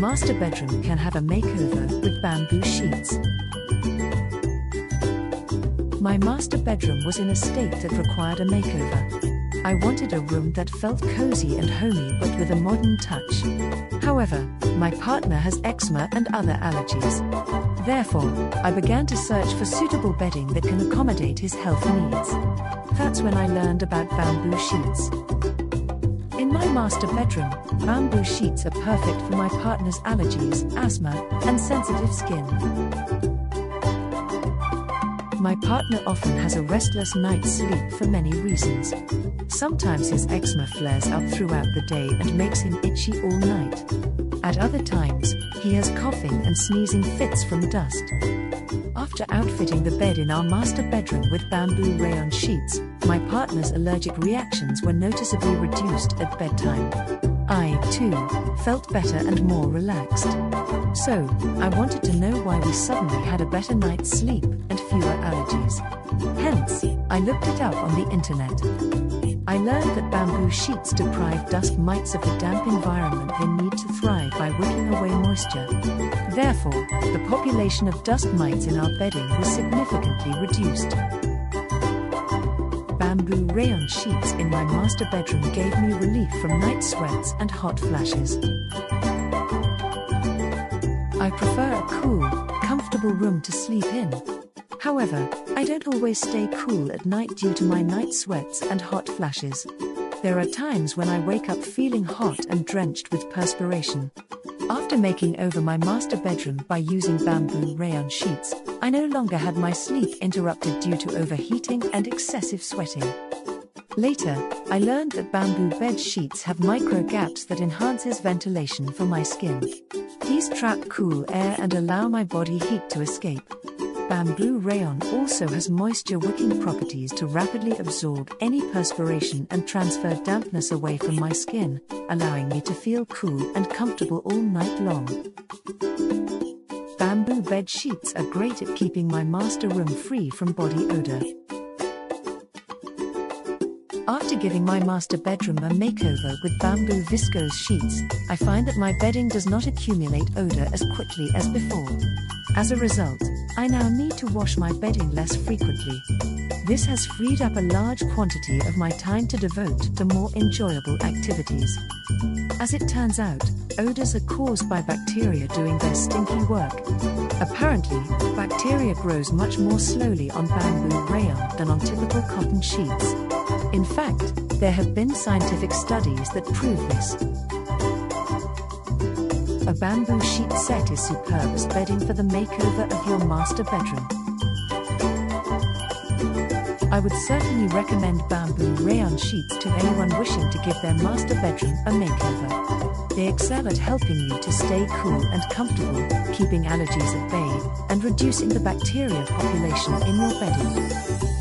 master bedroom can have a makeover with bamboo sheets. My master bedroom was in a state that required a makeover. I wanted a room that felt cozy and homey but with a modern touch. However, my partner has eczema and other allergies. Therefore, I began to search for suitable bedding that can accommodate his health needs. That's when I learned about bamboo sheets. In my master bedroom, bamboo sheets are perfect for my partner's allergies, asthma, and sensitive skin. My partner often has a restless night's sleep for many reasons. Sometimes his eczema flares up throughout the day and makes him itchy all night. At other times, he has coughing and sneezing fits from dust. After outfitting the bed in our master bedroom with bamboo rayon sheets, my partner's allergic reactions were noticeably reduced at bedtime. I, too, felt better and more relaxed. So, I wanted to know why we suddenly had a better night's sleep and fewer allergies. Hence, I looked it up on the internet. I learned that bamboo sheets deprive dust mites of the damp environment they need to thrive by wicking away moisture. Therefore, the population of dust mites in our bedding was significantly reduced. Bamboo rayon sheets in my master bedroom gave me relief from night sweats and hot flashes. I prefer a cool, comfortable room to sleep in. However, I don't always stay cool at night due to my night sweats and hot flashes. There are times when I wake up feeling hot and drenched with perspiration. After making over my master bedroom by using bamboo rayon sheets, I no longer had my sleep interrupted due to overheating and excessive sweating. Later, I learned that bamboo bed sheets have micro gaps that enhances ventilation for my skin. These trap cool air and allow my body heat to escape. Bamboo rayon also has moisture wicking properties to rapidly absorb any perspiration and transfer dampness away from my skin, allowing me to feel cool and comfortable all night long. Bamboo bed sheets are great at keeping my master room free from body odor. After giving my master bedroom a makeover with bamboo viscose sheets, I find that my bedding does not accumulate odor as quickly as before. As a result, I now need to wash my bedding less frequently. This has freed up a large quantity of my time to devote to more enjoyable activities. As it turns out, odors are caused by bacteria doing their stinky work. Apparently, bacteria grows much more slowly on bamboo rayon than on typical cotton sheets. In fact, there have been scientific studies that prove this. A bamboo sheet set is superb as bedding for the makeover of your master bedroom. I would certainly recommend bamboo rayon sheets to anyone wishing to give their master bedroom a makeover. They excel at helping you to stay cool and comfortable, keeping allergies at bay, and reducing the bacteria population in your bedding.